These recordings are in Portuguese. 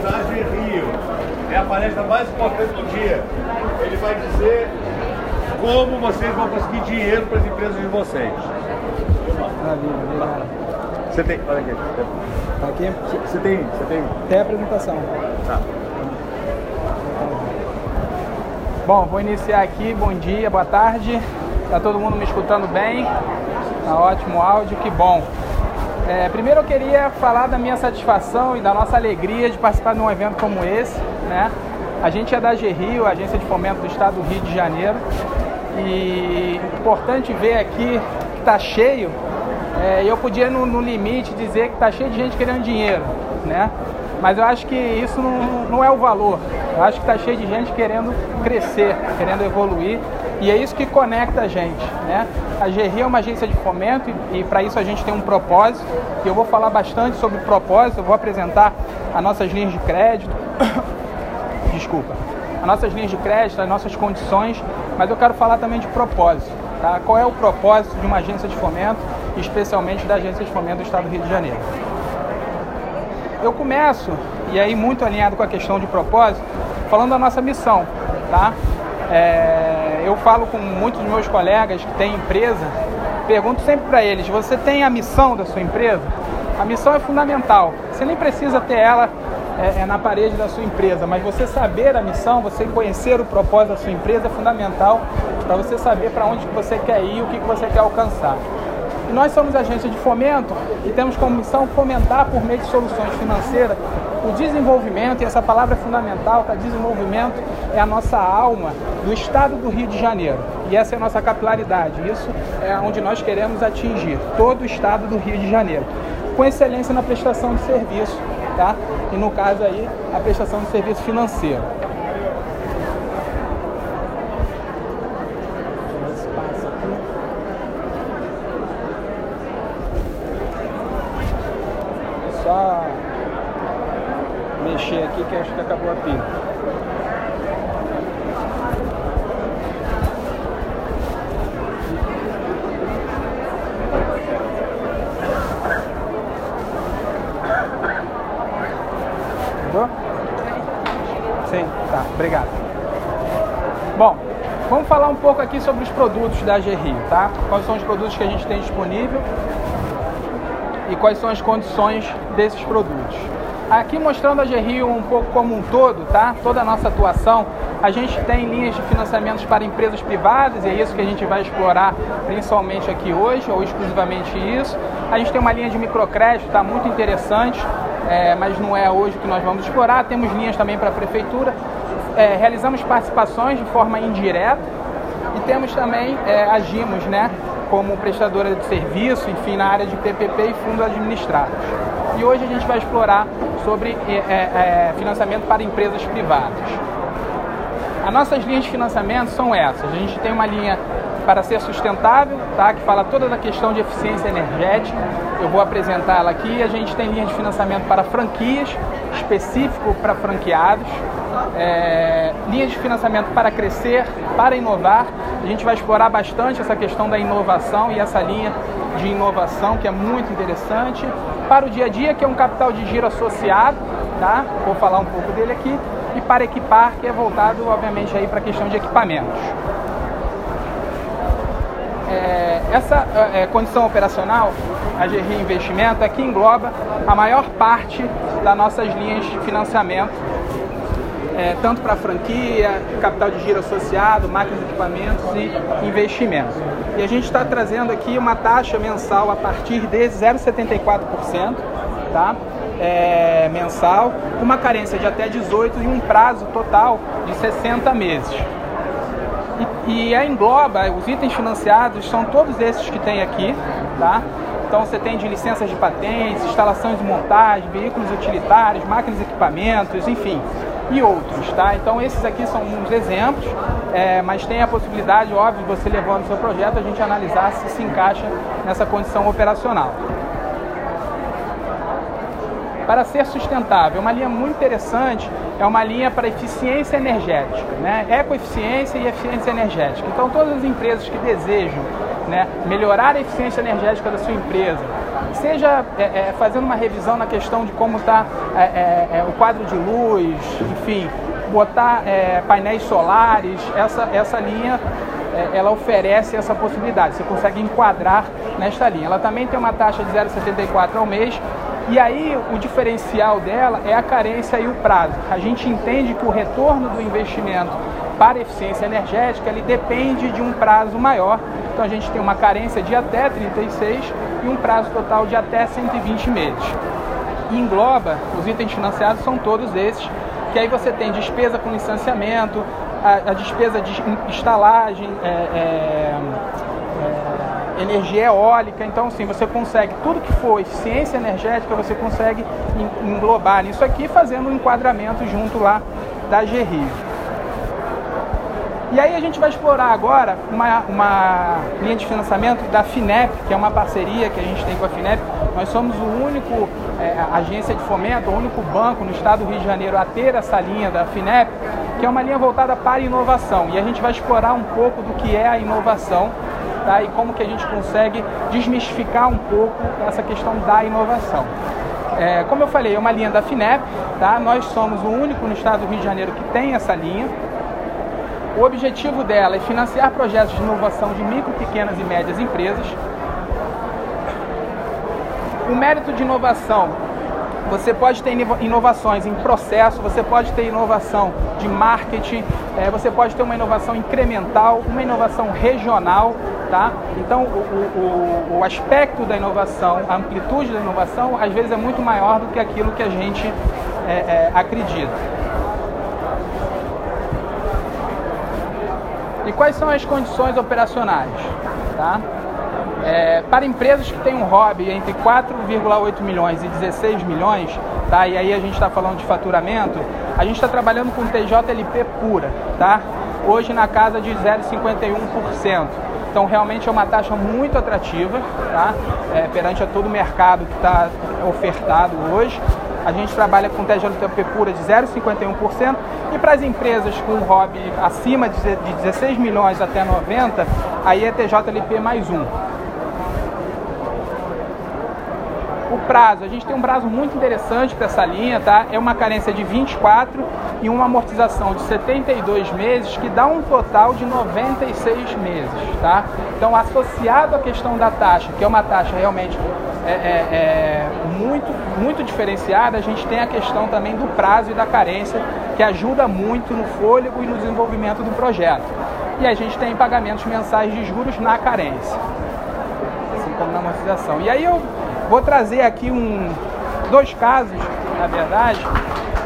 da AG Rio. É a palestra mais importante do dia. Ele vai dizer como vocês vão conseguir dinheiro para as empresas de vocês. Você tem. Olha aqui. Tá aqui? Você tem. Você tem. Tem a apresentação. Tá. Bom, vou iniciar aqui. Bom dia, boa tarde. Tá todo mundo me escutando bem? Tá ótimo áudio, que bom. É, primeiro eu queria falar da minha satisfação e da nossa alegria de participar de um evento como esse, né? A gente é da GRIO, Agência de Fomento do Estado do Rio de Janeiro, e importante ver aqui que está cheio. É, eu podia no, no limite dizer que está cheio de gente querendo dinheiro, né? Mas eu acho que isso não, não é o valor. Eu acho que está cheio de gente querendo crescer, querendo evoluir. E é isso que conecta a gente. Né? A GRI é uma agência de fomento e, e para isso a gente tem um propósito. E eu vou falar bastante sobre propósito, eu vou apresentar as nossas linhas de crédito. Desculpa. As nossas linhas de crédito, as nossas condições, mas eu quero falar também de propósito. Tá? Qual é o propósito de uma agência de fomento, especialmente da agência de fomento do Estado do Rio de Janeiro? Eu começo, e aí muito alinhado com a questão de propósito, falando da nossa missão. Tá? É, eu falo com muitos dos meus colegas que têm empresa, pergunto sempre para eles: você tem a missão da sua empresa? A missão é fundamental. Você nem precisa ter ela é, é na parede da sua empresa, mas você saber a missão, você conhecer o propósito da sua empresa é fundamental para você saber para onde que você quer ir, o que, que você quer alcançar. Nós somos agência de fomento e temos como missão fomentar por meio de soluções financeiras o desenvolvimento, e essa palavra é fundamental, que desenvolvimento é a nossa alma do estado do Rio de Janeiro. E essa é a nossa capilaridade. Isso é onde nós queremos atingir, todo o estado do Rio de Janeiro. Com excelência na prestação de serviço, tá? E no caso aí, a prestação de serviço financeiro. Só mexer aqui que acho que acabou a pilha. Mudou? Sim, tá, obrigado. Bom, vamos falar um pouco aqui sobre os produtos da AG Rio, tá? Quais são os produtos que a gente tem disponível e quais são as condições desses produtos. Aqui mostrando a Rio um pouco como um todo, tá? Toda a nossa atuação. A gente tem linhas de financiamentos para empresas privadas, e é isso que a gente vai explorar principalmente aqui hoje, ou exclusivamente isso. A gente tem uma linha de microcrédito, tá? Muito interessante, é, mas não é hoje que nós vamos explorar. Temos linhas também para a prefeitura. É, realizamos participações de forma indireta e temos também, é, agimos, né? Como prestadora de serviço, enfim, na área de PPP e fundos administrados. E hoje a gente vai explorar sobre é, é, financiamento para empresas privadas. As nossas linhas de financiamento são essas. A gente tem uma linha para ser sustentável, tá? que fala toda da questão de eficiência energética. Eu vou apresentar ela aqui. A gente tem linha de financiamento para franquias, específico para franqueados. É, linha de financiamento para crescer, para inovar. A gente vai explorar bastante essa questão da inovação e essa linha de inovação que é muito interessante. Para o dia a dia, que é um capital de giro associado, tá? Vou falar um pouco dele aqui. E para equipar, que é voltado, obviamente, aí para a questão de equipamentos. É, essa é, condição operacional, a GRI Investimento, aqui engloba a maior parte das nossas linhas de financiamento, é, tanto para franquia, capital de giro associado, máquinas de equipamentos e investimentos. E a gente está trazendo aqui uma taxa mensal a partir de 0,74%, tá? É, mensal, uma carência de até 18 e um prazo total de 60 meses. E, e a engloba, os itens financiados são todos esses que tem aqui, tá? Então você tem de licenças de patentes, instalações de montagem, veículos utilitários, máquinas e equipamentos, enfim, e outros, tá? Então esses aqui são uns exemplos, é, mas tem a possibilidade, óbvio, de você levando o seu projeto, a gente analisar se se encaixa nessa condição operacional. Para ser sustentável, uma linha muito interessante é uma linha para eficiência energética, né? ecoeficiência e eficiência energética. Então todas as empresas que desejam né? melhorar a eficiência energética da sua empresa, seja é, é, fazendo uma revisão na questão de como está é, é, é, o quadro de luz, enfim, botar é, painéis solares, essa, essa linha ela oferece essa possibilidade, você consegue enquadrar nesta linha. Ela também tem uma taxa de 0,74 ao mês, e aí o diferencial dela é a carência e o prazo. A gente entende que o retorno do investimento para eficiência energética ele depende de um prazo maior. Então a gente tem uma carência de até 36 e um prazo total de até 120 meses. E engloba, os itens financiados são todos esses, que aí você tem despesa com licenciamento, a, a despesa de instalagem, é, é, é, energia eólica. Então, sim, você consegue tudo que for eficiência energética, você consegue englobar nisso aqui, fazendo um enquadramento junto lá da GRI. E aí a gente vai explorar agora uma, uma linha de financiamento da FINEP, que é uma parceria que a gente tem com a FINEP. Nós somos o único é, agência de fomento, o único banco no estado do Rio de Janeiro a ter essa linha da FINEP, que é uma linha voltada para inovação. E a gente vai explorar um pouco do que é a inovação tá? e como que a gente consegue desmistificar um pouco essa questão da inovação. É, como eu falei, é uma linha da FINEP, tá? nós somos o único no estado do Rio de Janeiro que tem essa linha. O objetivo dela é financiar projetos de inovação de micro, pequenas e médias empresas. O mérito de inovação, você pode ter inovações em processo, você pode ter inovação de marketing, é, você pode ter uma inovação incremental, uma inovação regional, tá? Então, o, o, o aspecto da inovação, a amplitude da inovação, às vezes é muito maior do que aquilo que a gente é, é, acredita. E quais são as condições operacionais? Tá? É, para empresas que têm um hobby entre 4,8 milhões e 16 milhões, tá? e aí a gente está falando de faturamento, a gente está trabalhando com TJLP pura, tá? hoje na casa de 0,51%. Então realmente é uma taxa muito atrativa tá? É, perante a todo o mercado que está ofertado hoje. A gente trabalha com TJLP pura de 0,51% e para as empresas com hobby acima de 16 milhões até 90, aí é TJLP mais um. O prazo, a gente tem um prazo muito interessante para essa linha, tá? É uma carência de 24 e uma amortização de 72 meses, que dá um total de 96 meses, tá? Então, associado à questão da taxa, que é uma taxa realmente é, é, é muito, muito diferenciada, a gente tem a questão também do prazo e da carência, que ajuda muito no fôlego e no desenvolvimento do projeto. E a gente tem pagamentos mensais de juros na carência, assim como na amortização. E aí eu Vou trazer aqui um, dois casos, na verdade,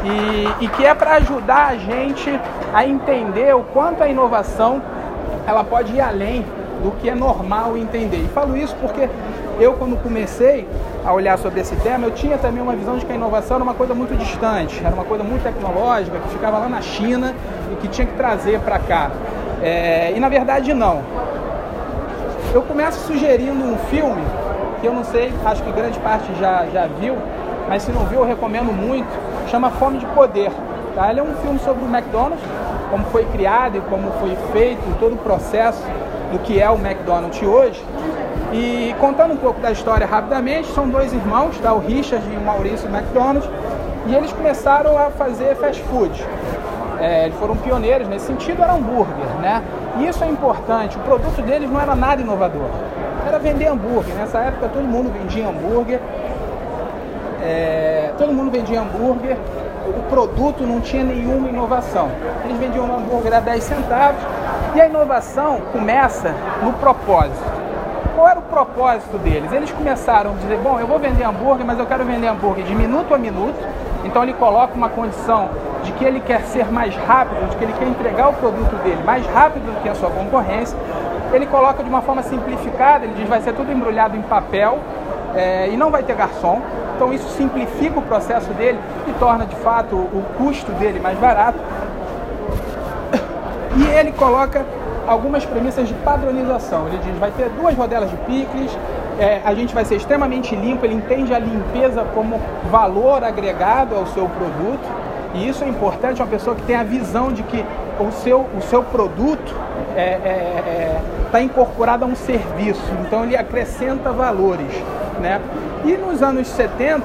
e, e que é para ajudar a gente a entender o quanto a inovação ela pode ir além do que é normal entender. E falo isso porque eu, quando comecei a olhar sobre esse tema, eu tinha também uma visão de que a inovação era uma coisa muito distante, era uma coisa muito tecnológica, que ficava lá na China e que tinha que trazer para cá. É, e na verdade, não. Eu começo sugerindo um filme que eu não sei, acho que grande parte já, já viu, mas se não viu, eu recomendo muito. Chama Fome de Poder. Tá? Ele é um filme sobre o McDonald's, como foi criado e como foi feito, todo o processo do que é o McDonald's hoje. E contando um pouco da história rapidamente, são dois irmãos, tá? o Richard e o Maurício McDonald's, e eles começaram a fazer fast food. É, eles foram pioneiros nesse sentido, era hambúrguer, né? E isso é importante, o produto deles não era nada inovador era vender hambúrguer. Nessa época todo mundo vendia hambúrguer. É, todo mundo vendia hambúrguer. O produto não tinha nenhuma inovação. Eles vendiam um hambúrguer a 10 centavos. E a inovação começa no propósito. Qual era o propósito deles? Eles começaram a dizer: bom, eu vou vender hambúrguer, mas eu quero vender hambúrguer de minuto a minuto. Então ele coloca uma condição de que ele quer ser mais rápido, de que ele quer entregar o produto dele mais rápido do que a sua concorrência ele coloca de uma forma simplificada, ele diz vai ser tudo embrulhado em papel é, e não vai ter garçom. Então isso simplifica o processo dele e torna de fato o custo dele mais barato. E ele coloca algumas premissas de padronização. Ele diz vai ter duas rodelas de picles, é, a gente vai ser extremamente limpo, ele entende a limpeza como valor agregado ao seu produto. E isso é importante, uma pessoa que tem a visão de que o seu, o seu produto está é, é, tá incorporado a um serviço, então ele acrescenta valores. Né? E nos anos 70,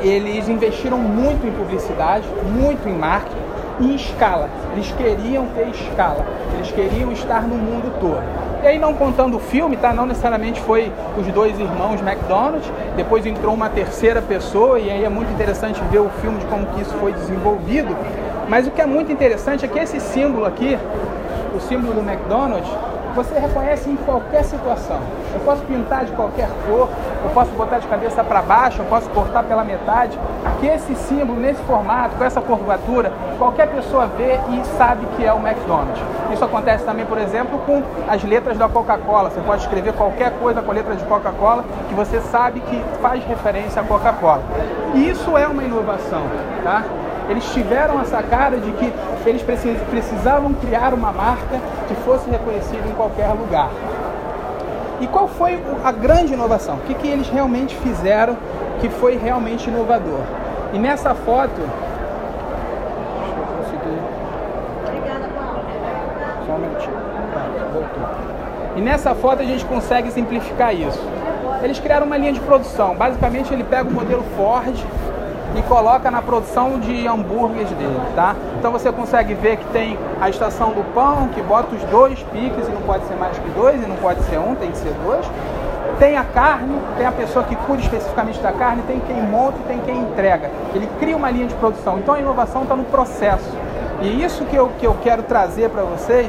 eles investiram muito em publicidade, muito em marketing em escala. Eles queriam ter escala, eles queriam estar no mundo todo. E aí não contando o filme, tá? Não necessariamente foi os dois irmãos McDonald's, depois entrou uma terceira pessoa e aí é muito interessante ver o filme de como que isso foi desenvolvido. Mas o que é muito interessante é que esse símbolo aqui, o símbolo do McDonald's, você reconhece em qualquer situação. Eu posso pintar de qualquer cor, eu posso botar de cabeça para baixo, eu posso cortar pela metade. Que esse símbolo, nesse formato, com essa curvatura, qualquer pessoa vê e sabe que é o McDonald's. Isso acontece também, por exemplo, com as letras da Coca-Cola. Você pode escrever qualquer coisa com a letra de Coca-Cola que você sabe que faz referência à Coca-Cola. E isso é uma inovação, tá? Eles tiveram a sacada de que eles precisavam criar uma marca que fosse reconhecida em qualquer lugar. E qual foi a grande inovação? O que, que eles realmente fizeram que foi realmente inovador? E nessa foto. Deixa eu conseguir. Só um minutinho. Tá, voltou. E nessa foto a gente consegue simplificar isso. Eles criaram uma linha de produção. Basicamente ele pega o modelo Ford e coloca na produção de hambúrgueres dele, tá? Então você consegue ver que tem a estação do pão, que bota os dois piques e não pode ser mais que dois, e não pode ser um, tem que ser dois. Tem a carne, tem a pessoa que cuida especificamente da carne, tem quem monta e tem quem entrega. Ele cria uma linha de produção. Então a inovação está no processo. E isso que eu, que eu quero trazer para vocês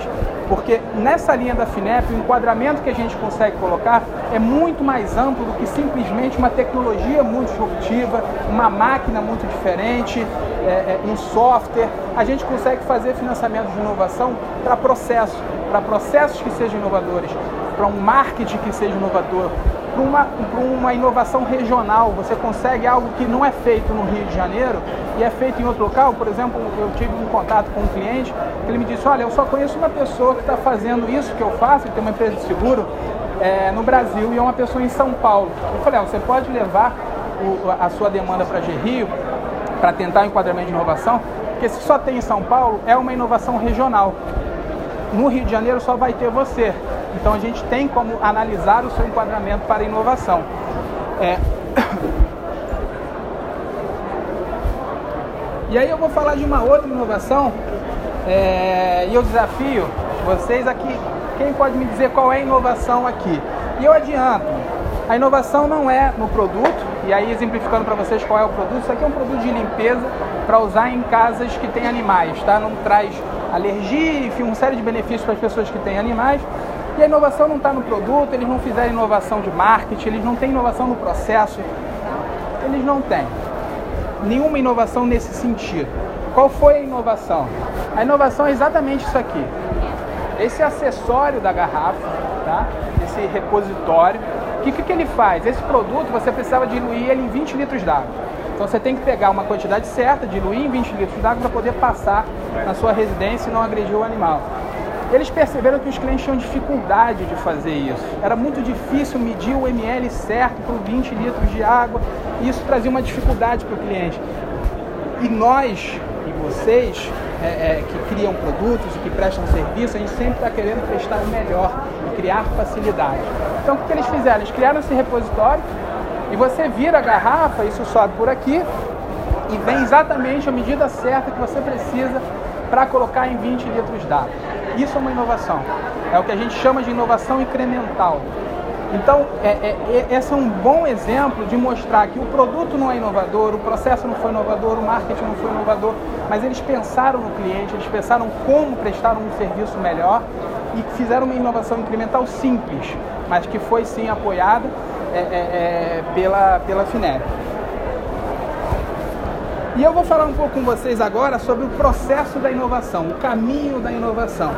porque nessa linha da FINEP, o enquadramento que a gente consegue colocar é muito mais amplo do que simplesmente uma tecnologia muito disruptiva, uma máquina muito diferente, é, é, um software. A gente consegue fazer financiamento de inovação para processos, para processos que sejam inovadores, para um marketing que seja inovador, para uma, uma inovação regional. Você consegue algo que não é feito no Rio de Janeiro e é feito em outro local. Por exemplo, eu tive um contato com um cliente que ele me disse: Olha, eu só conheço uma pessoa que está fazendo isso que eu faço, ele tem uma empresa de seguro é, no Brasil e é uma pessoa em São Paulo. Eu falei: Você pode levar o, a sua demanda para Rio para tentar o enquadramento de inovação? Porque se só tem em São Paulo, é uma inovação regional. No Rio de Janeiro só vai ter você. Então a gente tem como analisar o seu enquadramento para inovação. É... E aí eu vou falar de uma outra inovação é... e eu desafio vocês aqui, quem pode me dizer qual é a inovação aqui? E eu adianto, a inovação não é no produto, e aí exemplificando para vocês qual é o produto, isso aqui é um produto de limpeza para usar em casas que têm animais, tá? Não traz alergia, enfim, uma série de benefícios para as pessoas que têm animais. E a inovação não está no produto, eles não fizeram inovação de marketing, eles não têm inovação no processo, eles não têm nenhuma inovação nesse sentido. Qual foi a inovação? A inovação é exatamente isso aqui. Esse acessório da garrafa, tá? esse repositório, o que, que, que ele faz? Esse produto você precisava diluir ele em 20 litros d'água. Então você tem que pegar uma quantidade certa, diluir em 20 litros d'água para poder passar na sua residência e não agredir o animal. Eles perceberam que os clientes tinham dificuldade de fazer isso. Era muito difícil medir o ml certo por 20 litros de água, e isso trazia uma dificuldade para o cliente. E nós e vocês é, é, que criam produtos e que prestam serviço, a gente sempre está querendo prestar o melhor e criar facilidade. Então o que, que eles fizeram? Eles criaram esse repositório e você vira a garrafa, isso sobe por aqui e vem exatamente a medida certa que você precisa para colocar em 20 litros d'água. Isso é uma inovação. É o que a gente chama de inovação incremental. Então, é, é, é, esse é um bom exemplo de mostrar que o produto não é inovador, o processo não foi inovador, o marketing não foi inovador, mas eles pensaram no cliente, eles pensaram como prestar um serviço melhor e fizeram uma inovação incremental simples, mas que foi sim apoiada é, é, é pela, pela FINEP. E eu vou falar um pouco com vocês agora sobre o processo da inovação, o caminho da inovação.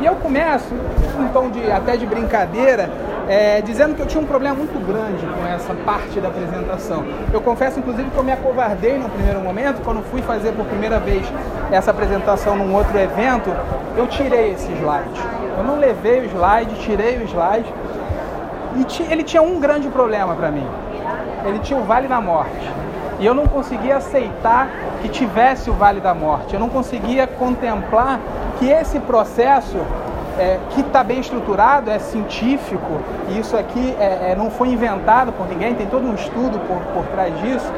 E eu começo, um tom de, até de brincadeira, é, dizendo que eu tinha um problema muito grande com essa parte da apresentação. Eu confesso, inclusive, que eu me acovardei no primeiro momento, quando fui fazer por primeira vez essa apresentação num outro evento, eu tirei esse slide. Eu não levei o slide, tirei o slide. E ele tinha um grande problema para mim. Ele tinha o Vale da Morte. E eu não conseguia aceitar que tivesse o Vale da Morte. Eu não conseguia contemplar que esse processo é, que está bem estruturado, é científico, e isso aqui é, é, não foi inventado por ninguém, tem todo um estudo por, por trás disso.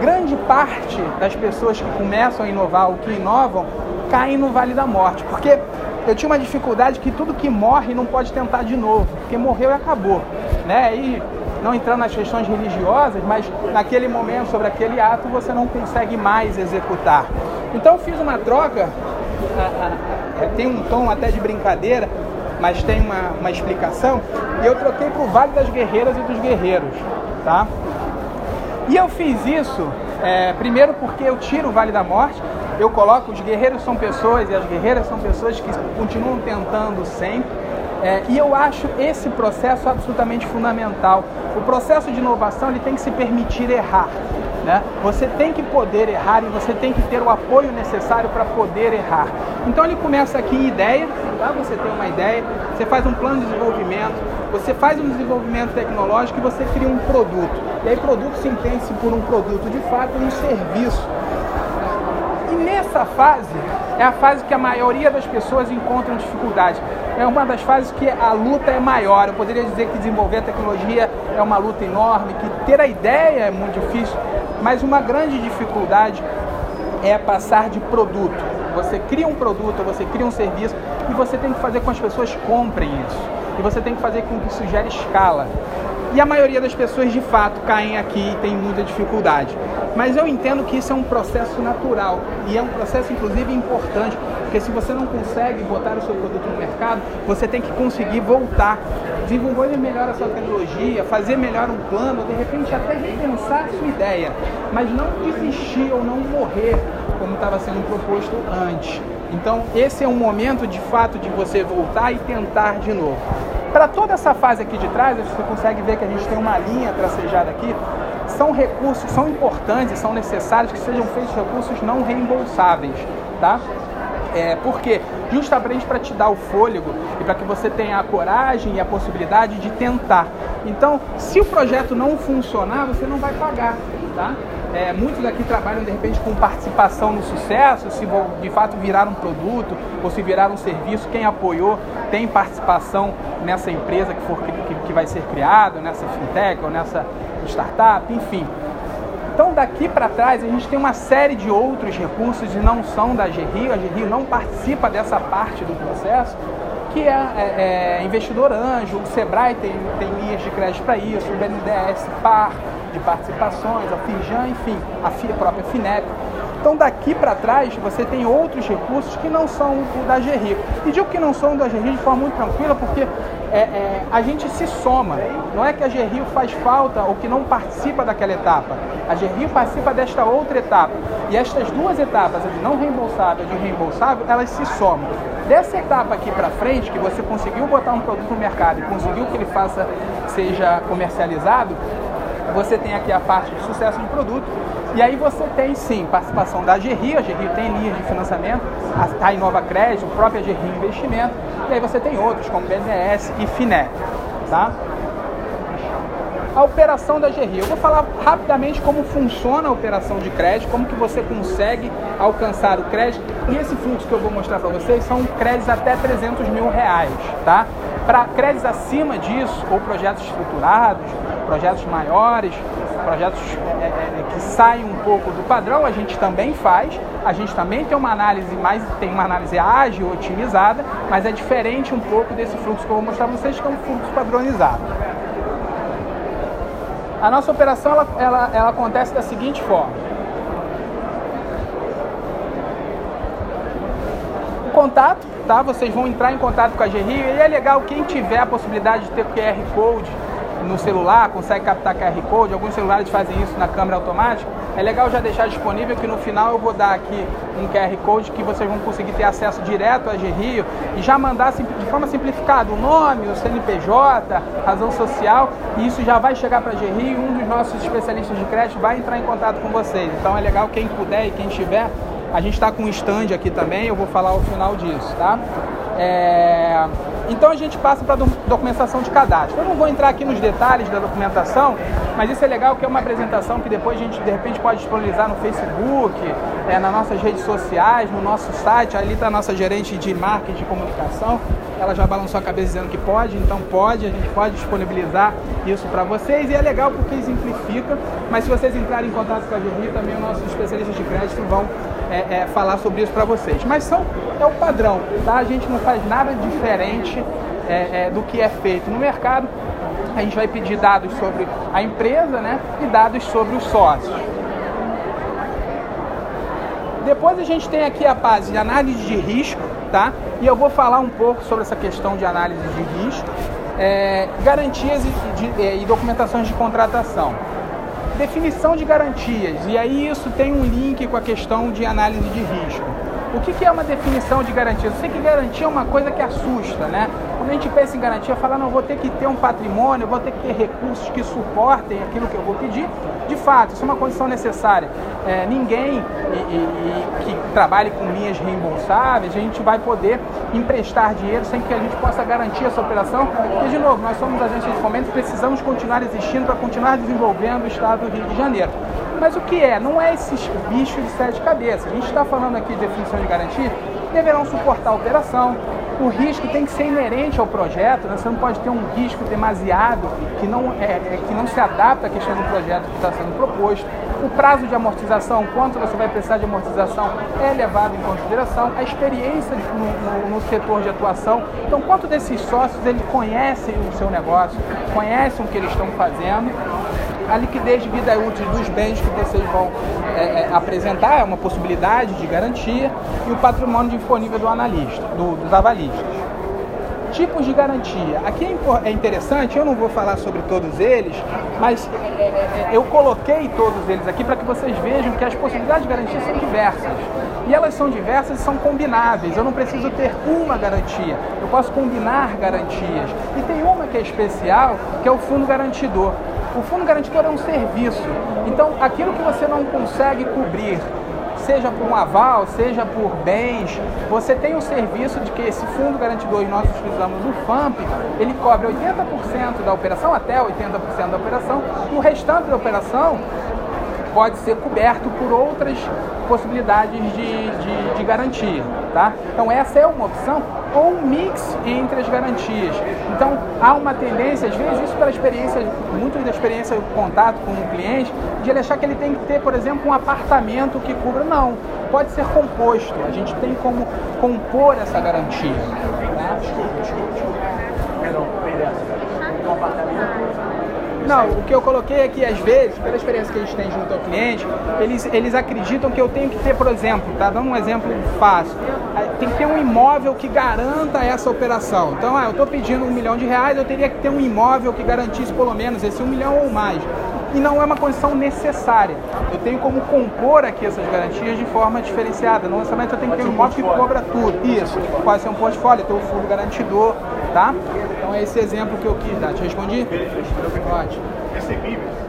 Grande parte das pessoas que começam a inovar ou que inovam caem no Vale da Morte, porque eu tinha uma dificuldade que tudo que morre não pode tentar de novo, porque morreu e acabou, né? E não entrando nas questões religiosas, mas naquele momento, sobre aquele ato, você não consegue mais executar. Então eu fiz uma troca é, tem um tom até de brincadeira, mas tem uma, uma explicação. E eu troquei para o Vale das Guerreiras e dos Guerreiros, tá? E eu fiz isso, é, primeiro porque eu tiro o Vale da Morte, eu coloco os guerreiros são pessoas e as guerreiras são pessoas que continuam tentando sempre. É, e eu acho esse processo absolutamente fundamental. O processo de inovação ele tem que se permitir errar. Né? Você tem que poder errar e você tem que ter o apoio necessário para poder errar. Então ele começa aqui em ideia, tá? você tem uma ideia, você faz um plano de desenvolvimento, você faz um desenvolvimento tecnológico e você cria um produto. E aí produto se entende por um produto de fato um serviço. E nessa fase é a fase que a maioria das pessoas encontram dificuldade. É uma das fases que a luta é maior. Eu poderia dizer que desenvolver a tecnologia é uma luta enorme, que ter a ideia é muito difícil, mas uma grande dificuldade é passar de produto. Você cria um produto, você cria um serviço e você tem que fazer com que as pessoas comprem isso. E você tem que fazer com que isso gere escala. E a maioria das pessoas de fato caem aqui e tem muita dificuldade. Mas eu entendo que isso é um processo natural e é um processo inclusive importante, porque se você não consegue botar o seu produto no mercado, você tem que conseguir voltar, desenvolver melhor a sua tecnologia, fazer melhor um plano, de repente até repensar a sua ideia, mas não desistir ou não morrer como estava sendo proposto antes. Então, esse é um momento de fato de você voltar e tentar de novo. Para toda essa fase aqui de trás, você consegue ver que a gente tem uma linha tracejada aqui. São recursos, são importantes, são necessários que sejam feitos recursos não reembolsáveis, tá? É, por quê? Justamente para te dar o fôlego e para que você tenha a coragem e a possibilidade de tentar. Então, se o projeto não funcionar, você não vai pagar, tá? É, muitos aqui trabalham de repente com participação no sucesso, se de fato virar um produto ou se virar um serviço, quem apoiou tem participação nessa empresa que, for, que, que vai ser criada, nessa fintech ou nessa startup, enfim. Então daqui para trás a gente tem uma série de outros recursos e não são da GRIO, a GRIO não participa dessa parte do processo, que é, é, é investidor anjo, o Sebrae tem, tem linhas de crédito para isso, o BNDES, PAR, de participações, a Fijan, enfim, a própria FINEP. Então daqui para trás você tem outros recursos que não são da GRI. E digo que não são da GRI de forma muito tranquila porque é, é, a gente se soma. Não é que a GRI faz falta ou que não participa daquela etapa. A GRI participa desta outra etapa. E estas duas etapas, a de não reembolsável e de reembolsável, elas se somam. Dessa etapa aqui para frente, que você conseguiu botar um produto no mercado e conseguiu que ele faça, seja comercializado, você tem aqui a parte de sucesso de produto e aí você tem sim participação da GRI, a GRI tem linhas de financiamento, a, Inova Crédito, a própria GRI Investimento, e aí você tem outros como BNDES e FINEP, tá? A operação da GRI. Eu vou falar rapidamente como funciona a operação de crédito, como que você consegue alcançar o crédito. E esse fluxo que eu vou mostrar para vocês são créditos até 300 mil reais, tá? Para créditos acima disso, ou projetos estruturados, projetos maiores, projetos é, é, é, que saem um pouco do padrão, a gente também faz. A gente também tem uma análise mais, tem uma análise ágil, otimizada, mas é diferente um pouco desse fluxo que eu vou mostrar para vocês, que é um fluxo padronizado. A nossa operação ela, ela, ela acontece da seguinte forma. O contato, tá? Vocês vão entrar em contato com a GRI e é legal quem tiver a possibilidade de ter QR Code no celular, consegue captar QR Code, alguns celulares fazem isso na câmera automática. É legal já deixar disponível que no final eu vou dar aqui um QR Code que vocês vão conseguir ter acesso direto a GRIO e já mandar de forma simplificada o nome, o CNPJ, razão social, e isso já vai chegar para a GRIO e um dos nossos especialistas de crédito vai entrar em contato com vocês. Então é legal quem puder e quem tiver, a gente está com um stand aqui também, eu vou falar ao final disso, tá? É... Então a gente passa para a documentação de cadastro. Eu não vou entrar aqui nos detalhes da documentação, Mas isso é legal que é uma apresentação que depois a gente de repente pode disponibilizar no Facebook, é, nas nossas redes sociais, no nosso site. Ali está a nossa gerente de marketing e comunicação. Ela já balançou a cabeça dizendo que pode, então pode, a gente pode disponibilizar isso para vocês. E é legal porque exemplifica, mas se vocês entrarem em contato com a Gerri, também os nossos especialistas de crédito vão é, é, falar sobre isso para vocês. Mas são, é o padrão, tá? A gente não faz nada diferente é, é, do que é feito no mercado. A gente vai pedir dados sobre a empresa né, e dados sobre os sócios. Depois a gente tem aqui a base de análise de risco, tá? E eu vou falar um pouco sobre essa questão de análise de risco, é, garantias e, de, e documentações de contratação. Definição de garantias, e aí isso tem um link com a questão de análise de risco. O que, é uma definição de garantia? Eu sei que garantia é uma coisa que assusta, né? A gente pensa em garantia, fala, não, vou ter que ter um patrimônio, vou ter que ter recursos que suportem aquilo que eu vou pedir. De fato, isso é uma condição necessária. É, ninguém e, e, que trabalhe com linhas reembolsáveis, a gente vai poder emprestar dinheiro sem que a gente possa garantir essa operação. E, de novo, nós somos agências de fomento, precisamos continuar existindo para continuar desenvolvendo o Estado do Rio de Janeiro. Mas o que é? Não é esses bichos de sete cabeças. A gente está falando aqui de definição de garantia, deverão suportar a operação. O risco tem que ser inerente ao projeto, né? você não pode ter um risco demasiado que não, é, é, que não se adapta à questão do projeto que está sendo proposto. O prazo de amortização, quanto você vai precisar de amortização, é levado em consideração. A experiência no, no, no setor de atuação. Então, quanto desses sócios ele conhecem o seu negócio, conhecem o que eles estão fazendo a liquidez de vida útil dos bens que vocês vão é, é, apresentar é uma possibilidade de garantia e o patrimônio disponível do analista, do, dos avalistas. Tipos de garantia. Aqui é, é interessante, eu não vou falar sobre todos eles, mas é, é, eu coloquei todos eles aqui para que vocês vejam que as possibilidades de garantia são diversas. E elas são diversas e são combináveis. Eu não preciso ter uma garantia, eu posso combinar garantias. E tem uma que é especial, que é o fundo garantidor. O fundo garantidor é um serviço. Então, aquilo que você não consegue cobrir, seja por um aval, seja por bens, você tem o um serviço de que esse fundo garantidor, nós utilizamos o FAMP, ele cobre 80% da operação, até 80% da operação, e o restante da operação pode ser coberto por outras possibilidades de, de, de garantia. Tá? Então essa é uma opção ou um mix entre as garantias. Então há uma tendência, às vezes isso pela experiência, muito da experiência do contato com o cliente, de ele achar que ele tem que ter, por exemplo, um apartamento que cubra. Não, pode ser composto. A gente tem como compor essa garantia. Tá? Perdão, um apartamento não, o que eu coloquei é que às vezes, pela experiência que a gente tem junto ao cliente, eles, eles acreditam que eu tenho que ter, por exemplo, tá dando um exemplo fácil, tem que ter um imóvel que garanta essa operação. Então, ah, eu estou pedindo um milhão de reais, eu teria que ter um imóvel que garantisse pelo menos esse um milhão ou mais. E não é uma condição necessária. Eu tenho como compor aqui essas garantias de forma diferenciada. Não necessariamente eu tenho que ter um imóvel que cobra tudo. Isso, pode ser um portfólio, ter o um fundo garantidor, tá? Então é esse exemplo que eu quis dar. Te respondi? Ótimo. Recebíveis?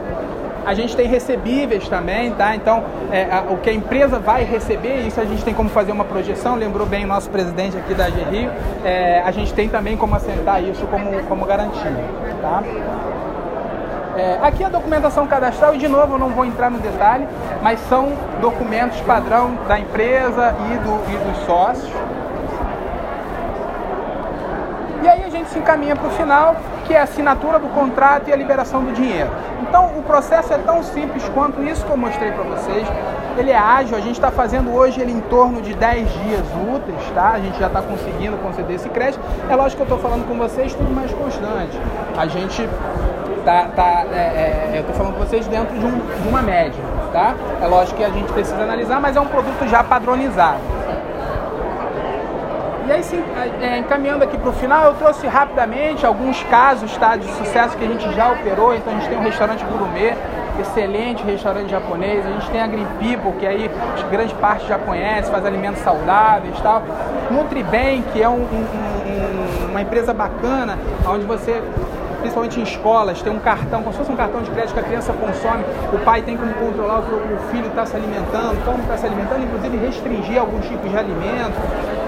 A gente tem recebíveis também, tá? Então, é, a, o que a empresa vai receber, isso a gente tem como fazer uma projeção, lembrou bem o nosso presidente aqui da GRI, é, a gente tem também como assentar isso como, como garantia, tá? É, aqui a documentação cadastral, e de novo eu não vou entrar no detalhe, mas são documentos padrão da empresa e, do, e dos sócios, e aí a gente se encaminha para o final, que é a assinatura do contrato e a liberação do dinheiro. Então o processo é tão simples quanto isso que eu mostrei para vocês. Ele é ágil, a gente está fazendo hoje ele em torno de 10 dias úteis, tá? A gente já está conseguindo conceder esse crédito. É lógico que eu estou falando com vocês tudo mais constante. A gente tá, tá é, é, eu estou falando com vocês dentro de, um, de uma média, tá? É lógico que a gente precisa analisar, mas é um produto já padronizado. E aí, sim, é, encaminhando aqui para o final, eu trouxe rapidamente alguns casos tá, de sucesso que a gente já operou. Então, a gente tem um restaurante gourmet, excelente restaurante japonês. A gente tem a Green People, que aí grande parte já conhece, faz alimentos saudáveis e tal. Nutribem, que é um, um, um, uma empresa bacana, onde você principalmente em escolas, tem um cartão, como se fosse um cartão de crédito que a criança consome, o pai tem como controlar o que o filho está se alimentando, como está se alimentando, inclusive restringir alguns tipos de alimentos.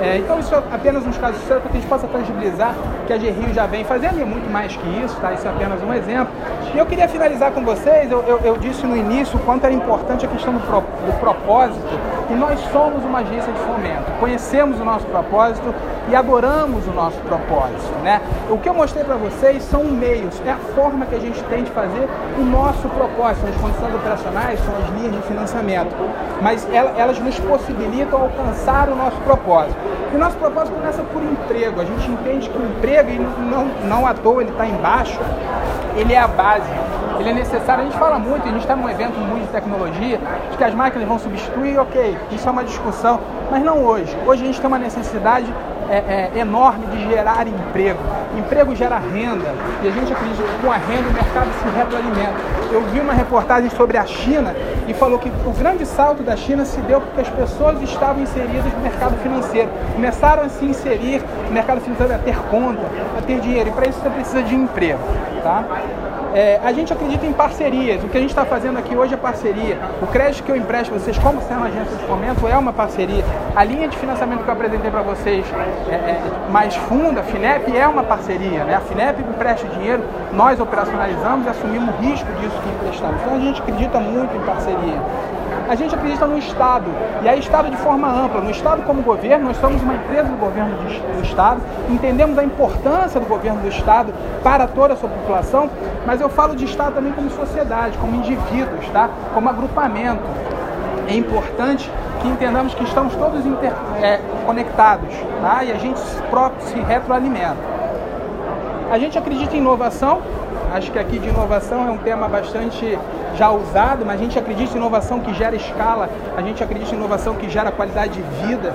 É, então isso é apenas uns casos para que a gente possa tangibilizar que a GRIO já vem fazendo e é muito mais que isso, tá? Isso é apenas um exemplo. E eu queria finalizar com vocês, eu, eu, eu disse no início o quanto era importante a questão do, pro, do propósito, e nós somos uma agência de fomento, conhecemos o nosso propósito e adoramos o nosso propósito. Né? O que eu mostrei para vocês são meios, é a forma que a gente tem de fazer o nosso propósito. As condições operacionais são as linhas de financiamento, mas elas nos possibilitam alcançar o nosso propósito. E o nosso propósito começa por emprego. A gente entende que o emprego, e não, não à toa ele está embaixo, ele é a base. Ele é necessário, a gente fala muito, a gente está num evento muito de tecnologia, de que as máquinas vão substituir, ok, isso é uma discussão, mas não hoje. Hoje a gente tem uma necessidade é, é, enorme de gerar emprego. Emprego gera renda e a gente acredita que com a renda o mercado se retroalimenta. Eu vi uma reportagem sobre a China e falou que o grande salto da China se deu porque as pessoas estavam inseridas no mercado financeiro. Começaram a se inserir no mercado financeiro, a ter conta, a ter dinheiro. E para isso você precisa de emprego. Tá? É, a gente acredita em parcerias. O que a gente está fazendo aqui hoje é parceria. O crédito que eu empresto vocês, como sendo uma agência de fomento, é uma parceria. A linha de financiamento que eu apresentei para vocês é, é, mais funda, a FINEP, é uma parceria. Né? A FINEP empresta dinheiro, nós operacionalizamos assumimos o risco disso que emprestamos. Então a gente acredita muito em parceria a gente acredita no Estado, e aí Estado de forma ampla. No Estado como governo, nós somos uma empresa do governo do Estado, entendemos a importância do governo do Estado para toda a sua população, mas eu falo de Estado também como sociedade, como indivíduos, tá? como agrupamento. É importante que entendamos que estamos todos interconectados é, tá? e a gente próprio se retroalimenta. A gente acredita em inovação, acho que aqui de inovação é um tema bastante já usado, mas a gente acredita em inovação que gera escala, a gente acredita em inovação que gera qualidade de vida.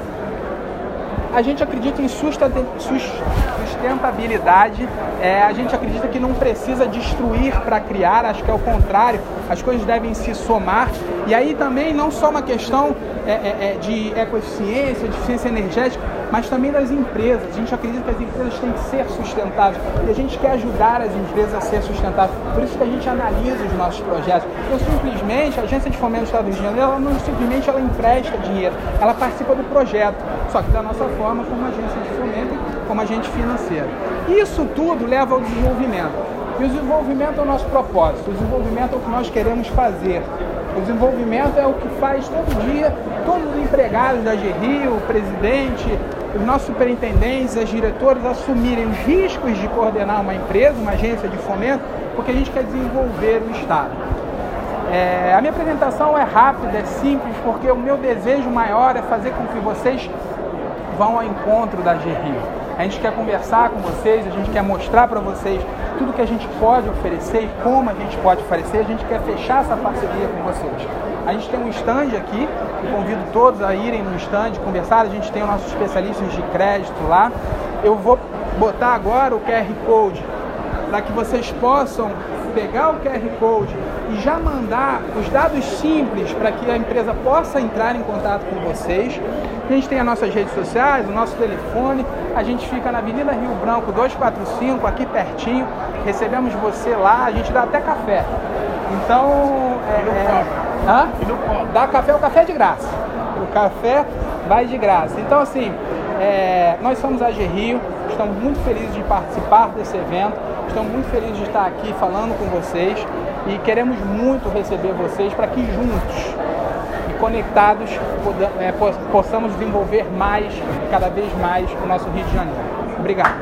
A gente acredita em sustentabilidade, é, a gente acredita que não precisa destruir para criar, acho que é o contrário, as coisas devem se somar. E aí também não só uma questão é, é, é de ecoeficiência, de eficiência energética, mas também das empresas. A gente acredita que as empresas têm que ser sustentáveis e a gente quer ajudar as empresas a ser sustentáveis. Por isso que a gente analisa os nossos projetos. Eu simplesmente, a Agência de Fomento do Estado do Rio de Janeiro, ela não simplesmente ela empresta dinheiro, ela participa do projeto, só que da nossa forma como agência de fomento e como agente financeiro. Isso tudo leva ao desenvolvimento. E o desenvolvimento é o nosso propósito, o desenvolvimento é o que nós queremos fazer. O desenvolvimento é o que faz todo dia todos os empregados da GRI, o presidente, os nossos superintendentes, as diretoras assumirem os riscos de coordenar uma empresa, uma agência de fomento, porque a gente quer desenvolver o Estado. É, a minha apresentação é rápida, é simples, porque o meu desejo maior é fazer com que vocês vão ao encontro da GRI. A gente quer conversar com vocês, a gente quer mostrar para vocês tudo que a gente pode oferecer e como a gente pode oferecer. A gente quer fechar essa parceria com vocês. A gente tem um stand aqui, eu convido todos a irem no stand, conversar. A gente tem os nossos especialistas de crédito lá. Eu vou botar agora o QR Code para que vocês possam pegar o QR Code e já mandar os dados simples para que a empresa possa entrar em contato com vocês. A gente tem as nossas redes sociais, o nosso telefone. A gente fica na Avenida Rio Branco 245, aqui pertinho. Recebemos você lá, a gente dá até café. Então, é, é, hã? dá café, o café é de graça. O café vai de graça. Então, assim, é, nós somos a Rio, estamos muito felizes de participar desse evento, estamos muito felizes de estar aqui falando com vocês e queremos muito receber vocês para que juntos conectados é, possamos desenvolver mais, cada vez mais, o nosso Rio de Janeiro. Obrigado,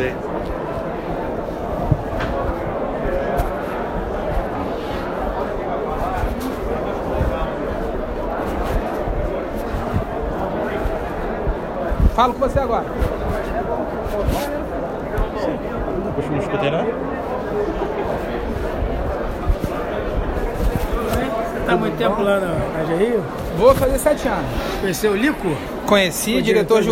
hein? Falo com você agora. Puxa, não escutei não? Você tá muito tempo lá na, na Rio? Vou fazer sete anos. Conheceu o Lico? Conheci, diretor